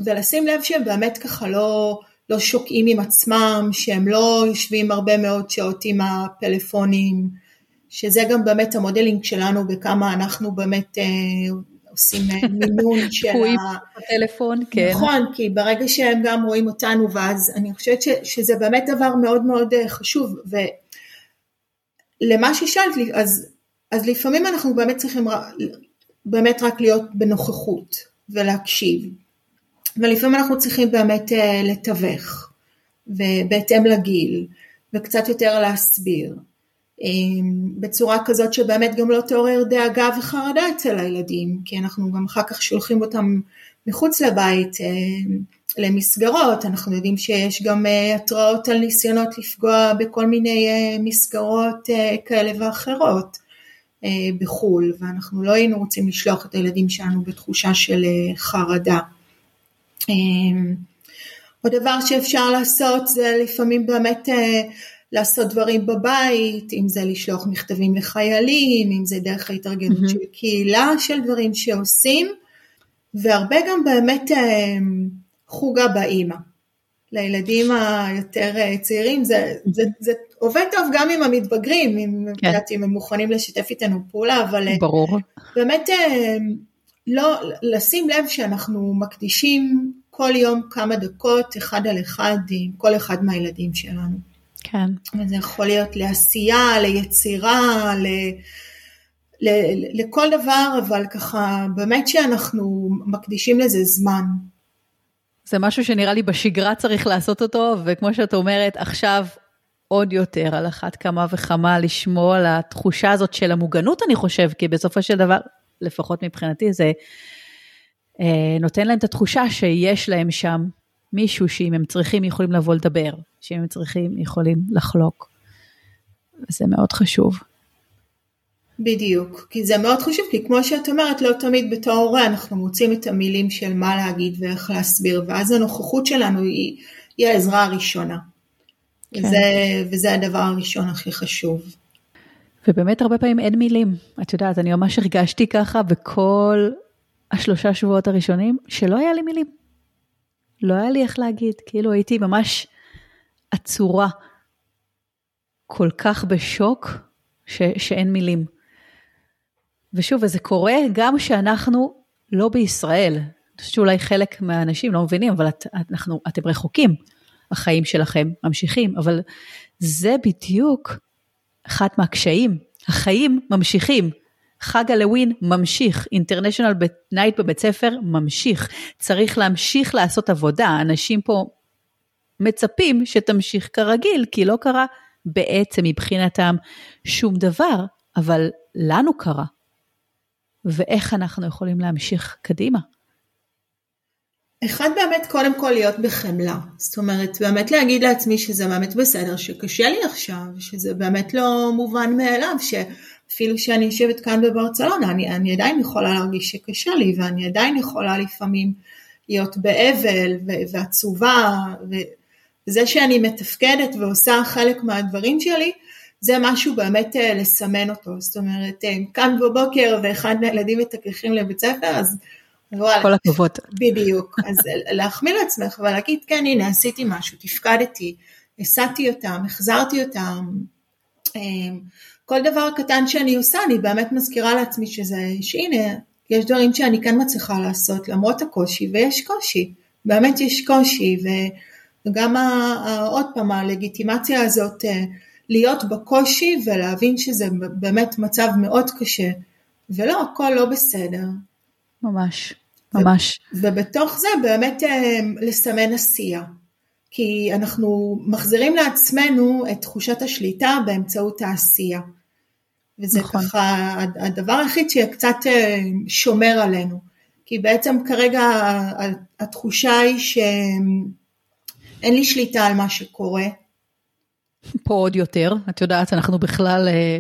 ולשים לב שהם באמת ככה לא, לא שוקעים עם עצמם, שהם לא יושבים הרבה מאוד שעות עם הפלאפונים, שזה גם באמת המודלינג שלנו בכמה אנחנו באמת אה, עושים מינון [laughs] של ה... הטלפון, כן. נכון, כי ברגע שהם גם רואים אותנו, ואז אני חושבת ש, שזה באמת דבר מאוד מאוד אה, חשוב. ולמה ששאלת לי, אז, אז לפעמים אנחנו באמת צריכים באמת רק להיות בנוכחות ולהקשיב. ולפעמים אנחנו צריכים באמת אה, לתווך, ובהתאם לגיל, וקצת יותר להסביר, בצורה כזאת שבאמת גם לא תעורר דאגה וחרדה אצל הילדים, כי אנחנו גם אחר כך שולחים אותם מחוץ לבית אה, למסגרות, אנחנו יודעים שיש גם אה, התראות על ניסיונות לפגוע בכל מיני מסגרות כאלה ואחרות בחו"ל, ואנחנו לא היינו רוצים לשלוח את הילדים שלנו בתחושה של חרדה. עוד דבר שאפשר לעשות זה לפעמים באמת אה, לעשות דברים בבית, אם זה לשלוח מכתבים לחיילים, אם זה דרך ההתארגנות mm-hmm. של קהילה, של דברים שעושים, והרבה גם באמת אה, חוגה באימא. לילדים היותר אה, צעירים זה, זה, זה עובד טוב גם עם המתבגרים, אם, כן. יודעת, אם הם מוכנים לשתף איתנו פעולה, אבל ברור. באמת לא, לשים לב שאנחנו מקדישים כל יום כמה דקות, אחד על אחד, עם כל אחד מהילדים שלנו. כן. וזה יכול להיות לעשייה, ליצירה, ל... ל... לכל דבר, אבל ככה, באמת שאנחנו מקדישים לזה זמן. זה משהו שנראה לי בשגרה צריך לעשות אותו, וכמו שאת אומרת, עכשיו עוד יותר על אחת כמה וכמה לשמור על התחושה הזאת של המוגנות, אני חושב, כי בסופו של דבר, לפחות מבחינתי, זה אה, נותן להם את התחושה שיש להם שם מישהו שאם הם צריכים יכולים לבוא לדבר, שאם הם צריכים יכולים לחלוק. זה מאוד חשוב. בדיוק, כי זה מאוד חשוב, כי כמו שאת אומרת, לא תמיד בתור הורה אנחנו מוצאים את המילים של מה להגיד ואיך להסביר, ואז הנוכחות שלנו היא, היא העזרה הראשונה. כן. וזה, וזה הדבר הראשון הכי חשוב. ובאמת הרבה פעמים אין מילים. את יודעת, אני ממש הרגשתי ככה בכל השלושה שבועות הראשונים, שלא היה לי מילים. לא היה לי איך להגיד, כאילו הייתי ממש עצורה, כל כך בשוק, ש, שאין מילים. ושוב, וזה קורה גם שאנחנו לא בישראל. אני חושבת שאולי חלק מהאנשים לא מבינים, אבל את, אנחנו, אתם רחוקים. החיים שלכם ממשיכים, אבל זה בדיוק אחת מהקשיים. החיים ממשיכים. חג הלווין ממשיך, international night בבית ספר ממשיך. צריך להמשיך לעשות עבודה, אנשים פה מצפים שתמשיך כרגיל, כי לא קרה בעצם מבחינתם שום דבר, אבל לנו קרה. ואיך אנחנו יכולים להמשיך קדימה. אחד באמת קודם כל להיות בחמלה, זאת אומרת באמת להגיד לעצמי שזה באמת בסדר, שקשה לי עכשיו, שזה באמת לא מובן מאליו, שאפילו שאני יושבת כאן בברצלונה, אני, אני עדיין יכולה להרגיש שקשה לי, ואני עדיין יכולה לפעמים להיות באבל ועצובה, וזה שאני מתפקדת ועושה חלק מהדברים שלי, זה משהו באמת אה, לסמן אותו, זאת אומרת, אה, קם בבוקר ואחד מהילדים מתקלחים לבית ספר, אז וואלה. כל הכבוד. בדיוק. [laughs] אז להחמיא לעצמך ולהגיד, כן, הנה, עשיתי משהו, תפקדתי, הסעתי אותם, החזרתי אותם. כל דבר קטן שאני עושה, אני באמת מזכירה לעצמי שזה, שהנה, יש דברים שאני כן מצליחה לעשות למרות הקושי, ויש קושי, באמת יש קושי, וגם עוד פעם הלגיטימציה הזאת אה, להיות בקושי ולהבין שזה באמת מצב מאוד קשה, ולא, הכל לא בסדר. ממש, ממש. ו- ובתוך זה באמת אה, לסמן עשייה. כי אנחנו מחזירים לעצמנו את תחושת השליטה באמצעות העשייה. וזה נכון. ככה הדבר היחיד שקצת אה, שומר עלינו. כי בעצם כרגע התחושה היא שאין לי שליטה על מה שקורה. פה עוד יותר, את יודעת, אנחנו בכלל אה,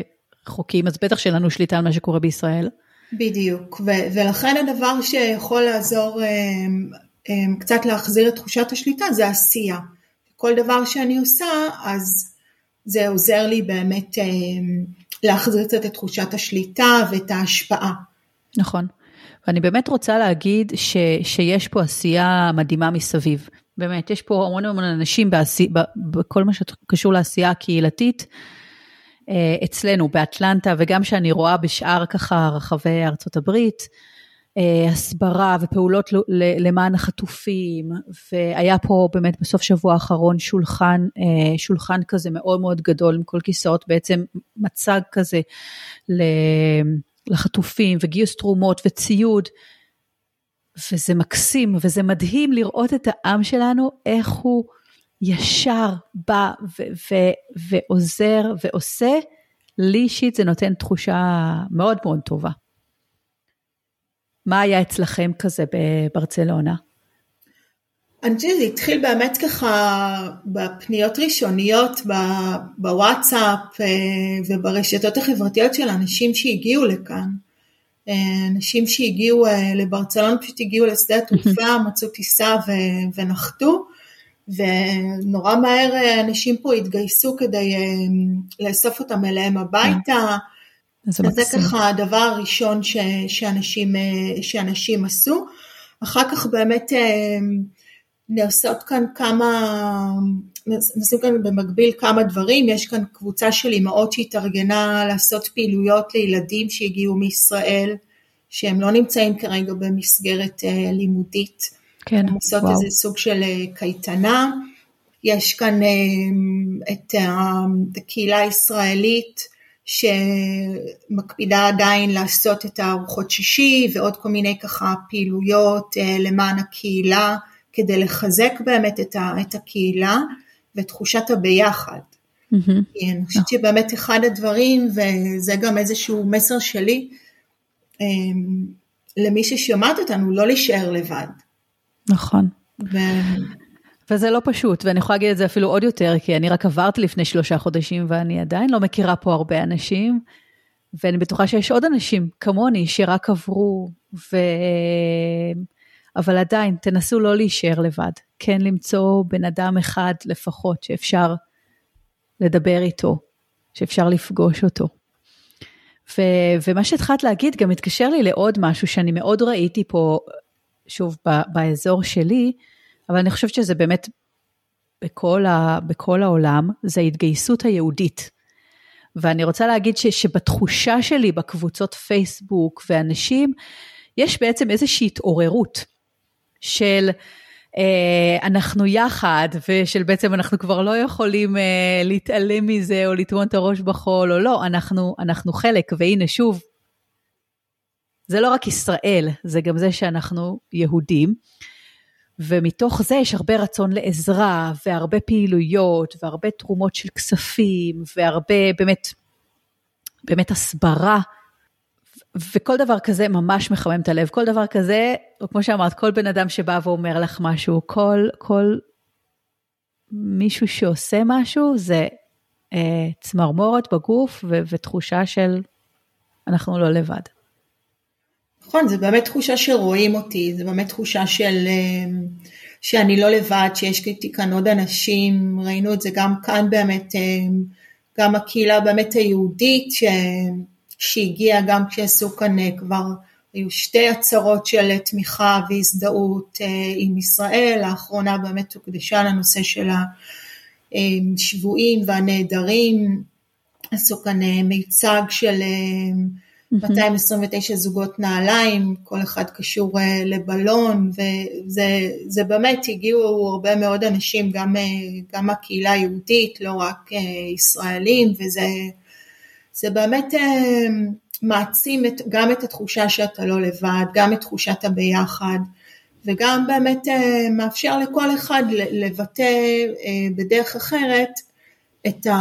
רחוקים, אז בטח שאין לנו שליטה על מה שקורה בישראל. בדיוק, ו- ולכן הדבר שיכול לעזור אה, קצת להחזיר את תחושת השליטה זה עשייה. כל דבר שאני עושה, אז זה עוזר לי באמת להחזיר קצת את תחושת השליטה ואת ההשפעה. נכון. ואני באמת רוצה להגיד ש, שיש פה עשייה מדהימה מסביב. באמת, יש פה המון המון אנשים בעשי, בכל מה שקשור לעשייה הקהילתית. אה, אצלנו באטלנטה וגם שאני רואה בשאר ככה רחבי ארצות הברית, הסברה ופעולות למען החטופים, והיה פה באמת בסוף שבוע האחרון שולחן, אה, שולחן כזה מאוד מאוד גדול עם כל כיסאות, בעצם מצג כזה לחטופים וגיוס תרומות וציוד, וזה מקסים וזה מדהים לראות את העם שלנו, איך הוא ישר בא ועוזר ועושה, לי אישית זה נותן תחושה מאוד מאוד טובה. מה היה אצלכם כזה בברצלונה? אני חושבת שזה התחיל באמת ככה בפניות ראשוניות בוואטסאפ אה, וברשתות החברתיות של אנשים שהגיעו לכאן. אה, אנשים שהגיעו אה, לברצלונה פשוט הגיעו לשדה התעופה, מצאו טיסה ונחתו, ונורא מהר אנשים פה התגייסו כדי לאסוף אותם אליהם הביתה. זה מקסים. זה ככה הדבר הראשון ש, שאנשים, אה, שאנשים עשו. אחר כך באמת אה, נעשות כאן כמה, נעשים כאן במקביל כמה דברים, יש כאן קבוצה של אימהות שהתארגנה לעשות פעילויות לילדים שהגיעו מישראל, שהם לא נמצאים כרגע במסגרת אה, לימודית. כן, הם עושות וואו. איזה סוג של קייטנה. יש כאן את הקהילה הישראלית, שמקפידה עדיין לעשות את הארוחות שישי ועוד כל מיני ככה פעילויות אה, למען הקהילה כדי לחזק באמת את, ה, את הקהילה ותחושת הביחד. Mm-hmm. אני חושבת. שבאמת אחד הדברים, וזה גם איזשהו מסר שלי, אמ, למי ששומעת אותנו, לא להישאר לבד. נכון. ו... וזה לא פשוט, ואני יכולה להגיד את זה אפילו עוד יותר, כי אני רק עברתי לפני שלושה חודשים ואני עדיין לא מכירה פה הרבה אנשים, ואני בטוחה שיש עוד אנשים כמוני שרק עברו, ו... אבל עדיין, תנסו לא להישאר לבד, כן למצוא בן אדם אחד לפחות שאפשר לדבר איתו, שאפשר לפגוש אותו. ו... ומה שהתחלת להגיד גם מתקשר לי לעוד משהו שאני מאוד ראיתי פה, שוב, ב... באזור שלי, אבל אני חושבת שזה באמת בכל, ה, בכל העולם, זה ההתגייסות היהודית. ואני רוצה להגיד ש, שבתחושה שלי בקבוצות פייסבוק ואנשים, יש בעצם איזושהי התעוררות של אה, אנחנו יחד, ושל בעצם אנחנו כבר לא יכולים אה, להתעלם מזה או לטמון את הראש בחול או לא, אנחנו, אנחנו חלק, והנה שוב, זה לא רק ישראל, זה גם זה שאנחנו יהודים. ומתוך זה יש הרבה רצון לעזרה, והרבה פעילויות, והרבה תרומות של כספים, והרבה באמת, באמת הסברה. וכל דבר כזה ממש מחמם את הלב. כל דבר כזה, או כמו שאמרת, כל בן אדם שבא ואומר לך משהו, כל, כל מישהו שעושה משהו, זה אה, צמרמורת בגוף ו- ותחושה של אנחנו לא לבד. נכון, זה באמת תחושה שרואים אותי, זה באמת תחושה של אמ, שאני לא לבד, שיש איתי כאן עוד אנשים, ראינו את זה גם כאן באמת, אמ, גם הקהילה באמת היהודית ש... שהגיעה גם כשעשו כאן אה, כבר, היו שתי הצהרות של תמיכה והזדהות אה, עם ישראל, האחרונה באמת הוקדשה לנושא של השבויים והנעדרים, עשו כאן מיצג של 229 זוגות נעליים, כל אחד קשור לבלון, וזה באמת הגיעו הרבה מאוד אנשים, גם, גם מהקהילה היהודית, לא רק ישראלים, וזה באמת מעצים את, גם את התחושה שאתה לא לבד, גם את תחושת הביחד, וגם באמת מאפשר לכל אחד לבטא בדרך אחרת את, ה,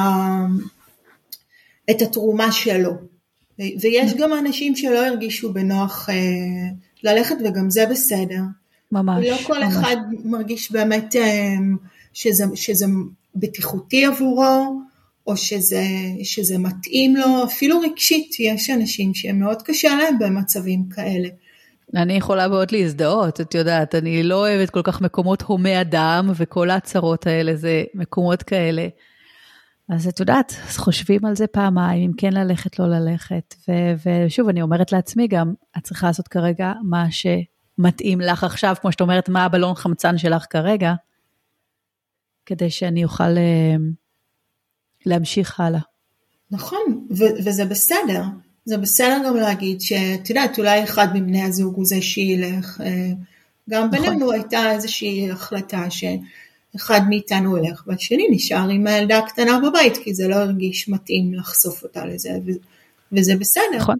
את התרומה שלו. ויש גם אנשים שלא הרגישו בנוח אה, ללכת וגם זה בסדר. ממש. לא כל ממש. אחד מרגיש באמת אה, שזה, שזה בטיחותי עבורו, או שזה, שזה מתאים לו, אפילו רגשית, יש אנשים שהם מאוד קשה להם במצבים כאלה. אני יכולה מאוד להזדהות, את יודעת, אני לא אוהבת כל כך מקומות הומי אדם, וכל ההצהרות האלה זה מקומות כאלה. אז את יודעת, אז חושבים על זה פעמיים, אם כן ללכת, לא ללכת. ו- ושוב, אני אומרת לעצמי גם, את צריכה לעשות כרגע מה שמתאים לך עכשיו, כמו שאת אומרת, מה הבלון חמצן שלך כרגע, כדי שאני אוכל uh, להמשיך הלאה. נכון, ו- וזה בסדר. זה בסדר גם להגיד שאת יודעת, אולי אחד מבני הזוג הוא זה שילך. גם נכון. בינינו הייתה איזושהי החלטה ש... אחד מאיתנו הולך והשני נשאר עם הילדה הקטנה בבית כי זה לא הרגיש מתאים לחשוף אותה לזה וזה בסדר. נכון,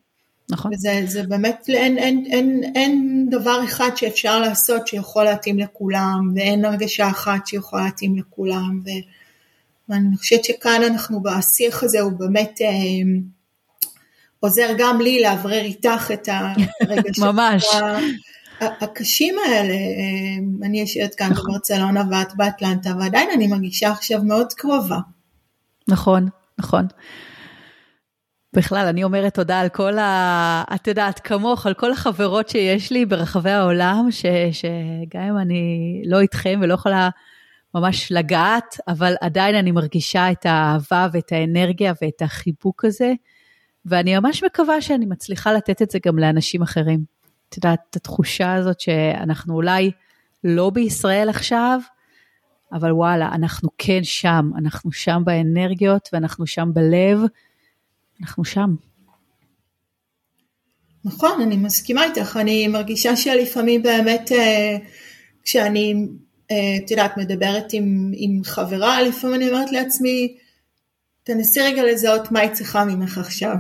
נכון. וזה זה באמת, אין, אין, אין, אין דבר אחד שאפשר לעשות שיכול להתאים לכולם ואין הרגשה אחת שיכולה להתאים לכולם ו, ואני חושבת שכאן אנחנו בשיח הזה הוא באמת אה, עוזר גם לי לאוורר איתך את הרגשות. [laughs] ממש. הקשים האלה, אני יושבת כאן נכון. בברצלונה ואת באטלנטה, ועדיין אני מרגישה עכשיו מאוד קרובה. נכון, נכון. בכלל, אני אומרת תודה על כל ה... את יודעת, כמוך, על כל החברות שיש לי ברחבי העולם, ש... שגם אם אני לא איתכם ולא יכולה ממש לגעת, אבל עדיין אני מרגישה את האהבה ואת האנרגיה ואת החיבוק הזה, ואני ממש מקווה שאני מצליחה לתת את זה גם לאנשים אחרים. את יודעת, את התחושה הזאת שאנחנו אולי לא בישראל עכשיו, אבל וואלה, אנחנו כן שם, אנחנו שם באנרגיות ואנחנו שם בלב, אנחנו שם. נכון, אני מסכימה איתך, אני מרגישה שלפעמים באמת אה, כשאני, אה, את יודעת, מדברת עם, עם חברה, לפעמים אני אומרת לעצמי, תנסי רגע לזהות מה היא צריכה ממך עכשיו.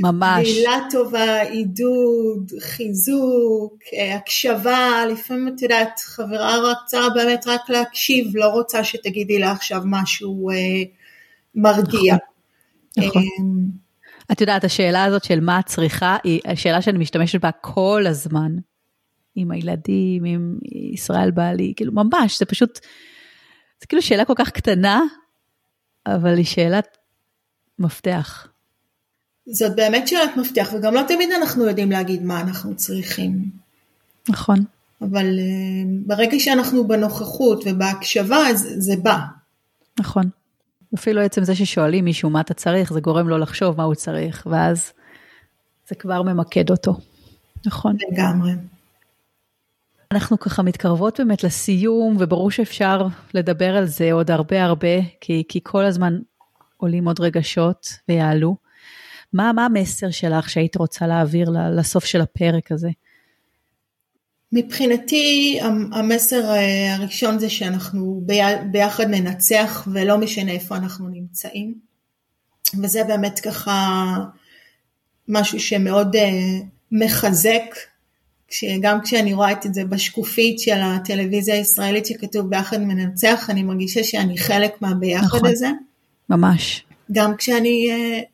ממש. מילה טובה, עידוד, חיזוק, אה, הקשבה, לפעמים את יודעת, חברה רוצה באמת רק להקשיב, לא רוצה שתגידי לה עכשיו משהו אה, מרגיע. נכון. נכון. את יודעת, השאלה הזאת של מה את צריכה, היא השאלה שאני משתמשת בה כל הזמן. עם הילדים, עם ישראל בעלי, כאילו ממש, זה פשוט, זה כאילו שאלה כל כך קטנה, אבל היא שאלת מפתח. זאת באמת שאלת מפתח, וגם לא תמיד אנחנו יודעים להגיד מה אנחנו צריכים. נכון. אבל uh, ברגע שאנחנו בנוכחות ובהקשבה, אז זה בא. נכון. אפילו עצם זה ששואלים מישהו מה אתה צריך, זה גורם לו לחשוב מה הוא צריך, ואז זה כבר ממקד אותו. נכון. לגמרי. אנחנו ככה מתקרבות באמת לסיום, וברור שאפשר לדבר על זה עוד הרבה הרבה, כי, כי כל הזמן עולים עוד רגשות ויעלו. מה, מה המסר שלך שהיית רוצה להעביר לסוף של הפרק הזה? מבחינתי המסר אה, הראשון זה שאנחנו ביחד ננצח ולא משנה איפה אנחנו נמצאים. וזה באמת ככה משהו שמאוד אה, מחזק גם כשאני רואה את זה בשקופית של הטלוויזיה הישראלית שכתוב ביחד מנצח, אני מרגישה שאני חלק מהביחד נכון, הזה. ממש. גם כשאני uh,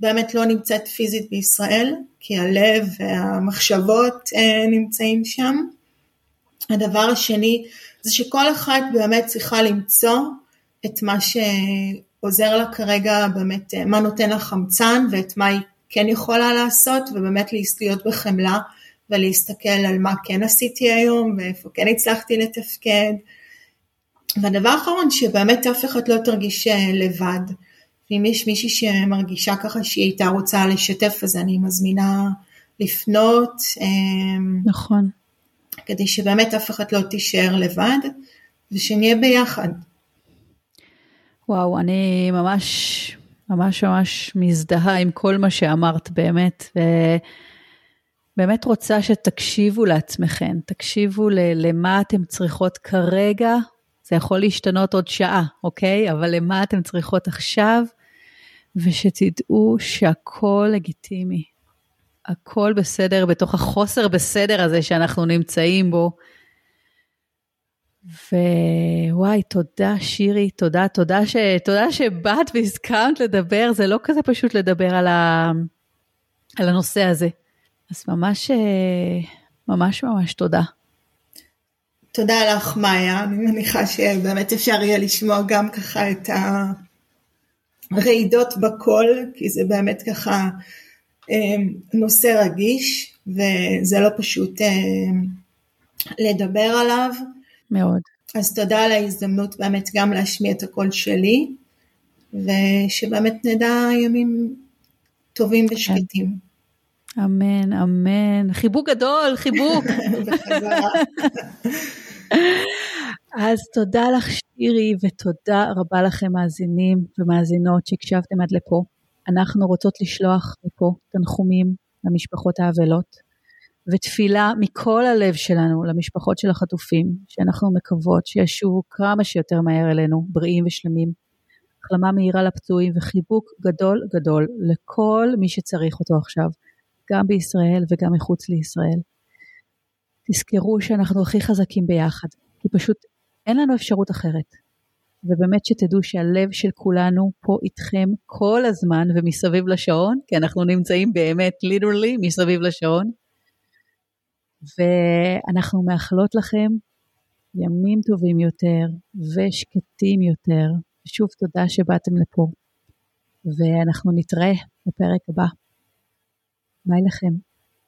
באמת לא נמצאת פיזית בישראל, כי הלב והמחשבות uh, נמצאים שם. הדבר השני זה שכל אחת באמת צריכה למצוא את מה שעוזר לה כרגע, באמת מה נותן לה חמצן ואת מה היא כן יכולה לעשות, ובאמת להיות בחמלה. ולהסתכל על מה כן עשיתי היום ואיפה כן הצלחתי לתפקד. והדבר האחרון, שבאמת אף אחד לא תרגיש אה, לבד. ואם יש מישהי שמרגישה ככה שהיא הייתה רוצה לשתף, אז אני מזמינה לפנות. אמ, נכון. כדי שבאמת אף אחד לא תישאר לבד, ושנהיה ביחד. וואו, אני ממש ממש ממש מזדהה עם כל מה שאמרת באמת, ובאמת רוצה שתקשיבו לעצמכם, תקשיבו למה אתם צריכות כרגע, זה יכול להשתנות עוד שעה, אוקיי? אבל למה אתם צריכות עכשיו, ושתדעו שהכל לגיטימי. הכל בסדר בתוך החוסר בסדר הזה שאנחנו נמצאים בו. ווואי, תודה שירי, תודה, תודה, ש... תודה שבאת והסכמת לדבר, זה לא כזה פשוט לדבר על, ה... על הנושא הזה. אז ממש, ממש ממש תודה. תודה לך, מאיה. אני מניחה שבאמת אפשר יהיה לשמוע גם ככה את הרעידות בקול, כי זה באמת ככה אמ, נושא רגיש, וזה לא פשוט אמ, לדבר עליו. מאוד. אז תודה על ההזדמנות באמת גם להשמיע את הקול שלי, ושבאמת נדע ימים טובים ושקטים. אמן, אמן. חיבוק גדול, חיבוק. אז תודה לך שירי ותודה רבה לכם מאזינים ומאזינות שהקשבתם עד לפה. אנחנו רוצות לשלוח מפה תנחומים למשפחות האבלות ותפילה מכל הלב שלנו למשפחות של החטופים שאנחנו מקוות שישובו כמה שיותר מהר אלינו בריאים ושלמים. החלמה מהירה לפצועים וחיבוק גדול גדול לכל מי שצריך אותו עכשיו, גם בישראל וגם מחוץ לישראל. תזכרו שאנחנו הכי חזקים ביחד, כי פשוט אין לנו אפשרות אחרת. ובאמת שתדעו שהלב של כולנו פה איתכם כל הזמן ומסביב לשעון, כי אנחנו נמצאים באמת ליטרלי מסביב לשעון. ואנחנו מאחלות לכם ימים טובים יותר ושקטים יותר. ושוב תודה שבאתם לפה. ואנחנו נתראה בפרק הבא. ביי לכם.